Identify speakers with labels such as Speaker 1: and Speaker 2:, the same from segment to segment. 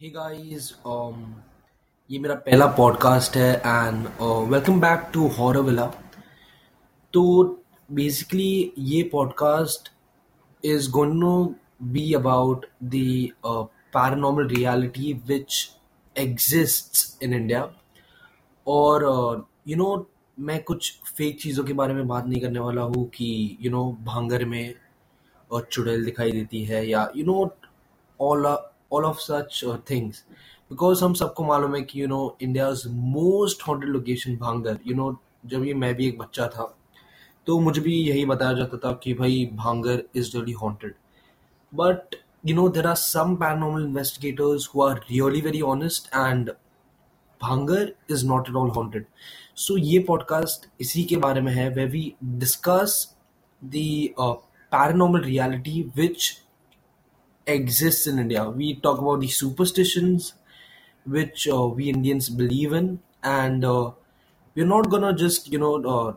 Speaker 1: Hey guys, um, ये मेरा पहला पॉडकास्ट है and welcome back to horror villa so basically ये podcast is to be about the uh, paranormal reality which exists in India. और you know मैं कुछ fake चीज़ों के बारे में बात नहीं करने वाला हूँ कि यू नो भांगर में और चुड़ैल दिखाई देती है या you know all all of such things because हम सबको मालूम है कि you know India's most haunted location Bhangarh you know जब ये मैं भी एक बच्चा था तो मुझे भी यही बताया जाता था कि भाई Bhangarh is really haunted but you know there are some paranormal investigators who are really very honest and bhangar is not at all haunted so ये podcast इसी के बारे में है we discuss the uh, paranormal reality which exists in India. We talk about the superstitions which uh, we Indians believe in, and uh, we're not gonna just you know uh,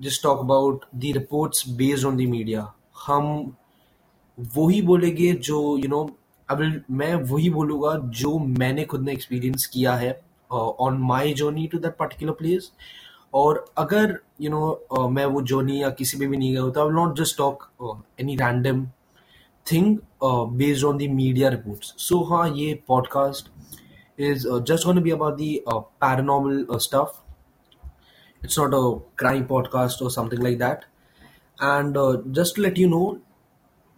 Speaker 1: just talk about the reports based on the media. हम वही बोलेंगे जो you know अब मैं वही बोलूँगा जो मैंने खुद ने एक्सपीरियंस किया है on my journey to that particular place और अगर you you know know, uh, मैं वो जर्नी या किसी पे भी नहीं गया होता I will not just talk any random thing based on the media reports so हाँ ये podcast is just going to be about the uh, paranormal uh, stuff. It's not a crime podcast or something like that. And uh, just to let you know,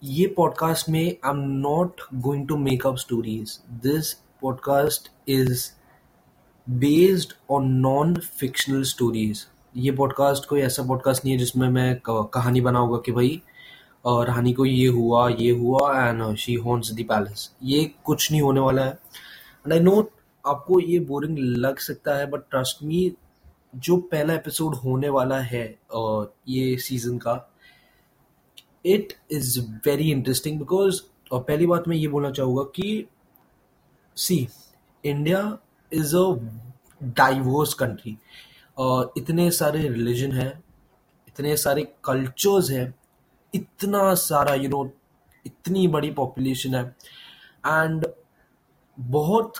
Speaker 1: ये podcast में I am not going to make up stories this podcast is based on non fictional stories ये podcast कोई ऐसा podcast नहीं है जिसमें मैं कहानी बनाऊँगा कि भाई अ, रानी को ये हुआ ये हुआ and she haunts the palace ये कुछ नहीं होने वाला है। एंड आई नो आपको ये बोरिंग लग सकता है बट ट्रस्ट मी जो पहला एपिसोड होने वाला है ये सीज़न का it is very interesting because पहली बात मैं ये बोलना चाहूँगा कि see India is a diverse country इतने सारे रिलीजन हैं, इतने सारे कल्चर्स हैं इतना सारा यू you नो know, इतनी बड़ी पॉपुलेशन है। एंड बहुत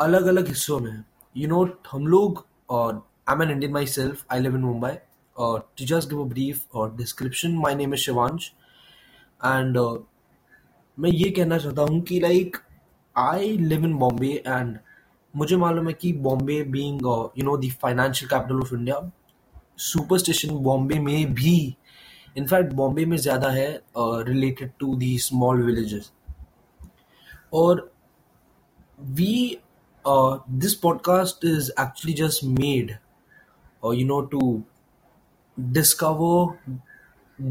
Speaker 1: अलग अलग हिस्सों में यू नो हम लोग और I am an Indian myself I live in Mumbai to just give a brief और description my name is Shivansh and मैं ये कहना चाहता हूँ कि like I live in Bombay and मुझे मालूम है कि Bombay being you know the financial capital of India super station Bombay में भी इनफैक्ट बॉम्बे में ज़्यादा है related to the small villages और we uh, this podcast is actually just made uh, you know to discover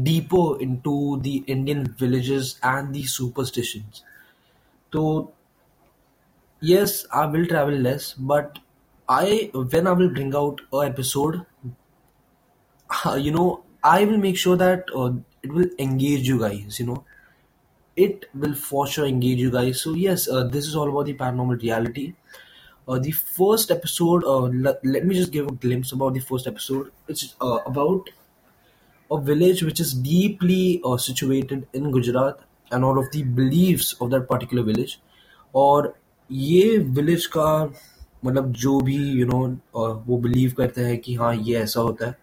Speaker 1: deeper into the indian villages and the superstitions so yes i will travel less but i when i will bring out a episode uh, you know i will make sure that uh, it will engage you guys you know it will for sure engage you guys. So yes, uh, this is all about the paranormal reality. Uh, the first episode, uh, let, let me just give a glimpse about the first episode. It's uh, about a village which is deeply uh, situated in Gujarat and all of the beliefs of that particular village. और ये village का मतलब जो भी you you know know, वो believe करते हैं कि हाँ ये ऐसा होता है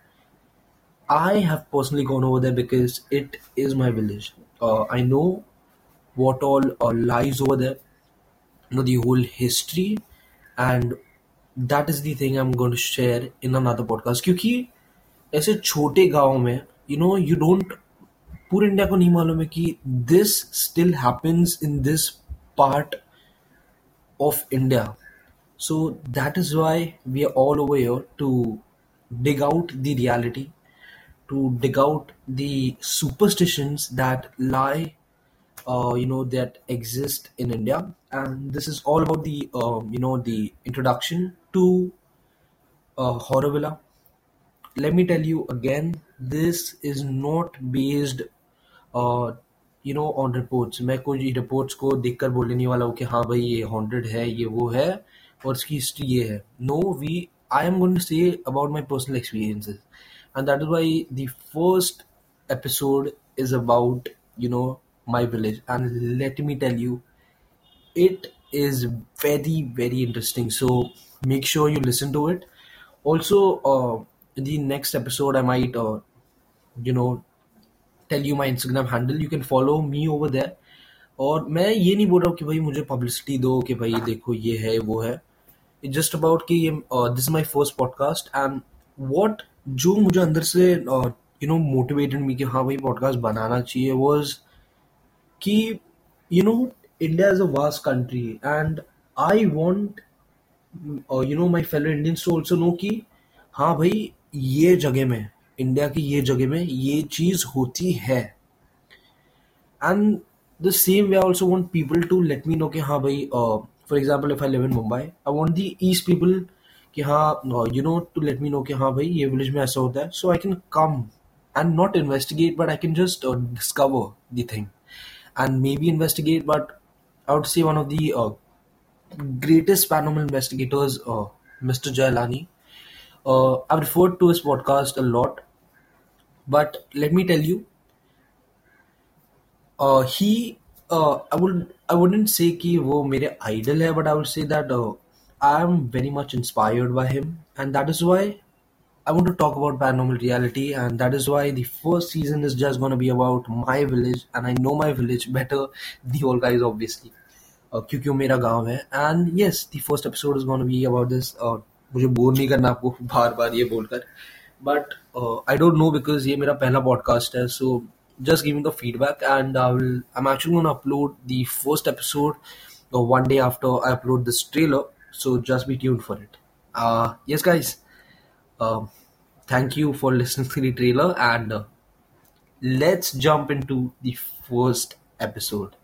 Speaker 1: I have personally gone over there because it is my village. Uh, I know what all uh, lies over there, you know, the whole history, and that is the thing I'm going to share in another podcast. क्योंकि ऐसे छोटे गाँव में you know you don't पूरे India को नहीं मालूम है कि this still happens in this part of India. So that is why we are all over here to dig out the reality, to dig out the superstitions that lie, uh, you know, that exist in India. And this is all about the, um, you know, the introduction to uh, Horror Villa. Let me tell you again, this is not based uh, you know on reports मैं कोई reports को देखकर बोलने नहीं वाला हूँ कि हाँ भाई ये हॉन्टेड है ये वो है और इसकी हिस्ट्री ये है no we I am going to say about my personal experiences and that is why the first episode is about you know my village and let me tell you it is very very interesting so make sure you listen to it also uh, in the next episode i might uh, you know tell you my instagram handle you can follow me over there और मैं ये नहीं बोल रहा हूँ कि भाई मुझे पब्लिसिटी दो कि भाई देखो ये है वो है इट जस्ट अबाउट कि ये this my first podcast and what जो मुझे अंदर से यू नो मोटिवेटेड मी कि हाँ भाई पॉडकास्ट बनाना चाहिए वाज कि you know India is a vast country and I want you know my fellow Indians to also know कि हाँ भाई ये जगह में इंडिया की ये जगह में ये चीज़ होती है। And the same way also want people to let me know कि हाँ भाई for example if I live in Mumbai I want the east people कि हाँ you know to let me know कि हाँ भाई, ये विलेज में ऐसा होता है। So I can come and not investigate but I can just discover the thing and maybe investigate but I would see one of the greatest paranormal investigators Mr Jaylani I refer to इस podcast a lot but let me tell you he I would I wouldn't say वो मेरे idol है but I would say that uh, I am very much inspired by him, and that is why I want to talk about paranormal reality, and that is why the first season is just gonna be about my village, and I know my village better the whole guys obviously, uh, क्योंकि वो मेरा गाँव है and yes the first episode is gonna be about this uh, मुझे bore नहीं करना आपको बार बार ये बोलकर but uh, I don't know because ये मेरा पहला podcast है so just give me the feedback and I will I'm actually gonna upload the first episode uh, one day after I upload this trailer so just be tuned for it. Uh, yes guys. Um, thank you for listening to the trailer and uh, let's jump into the first episode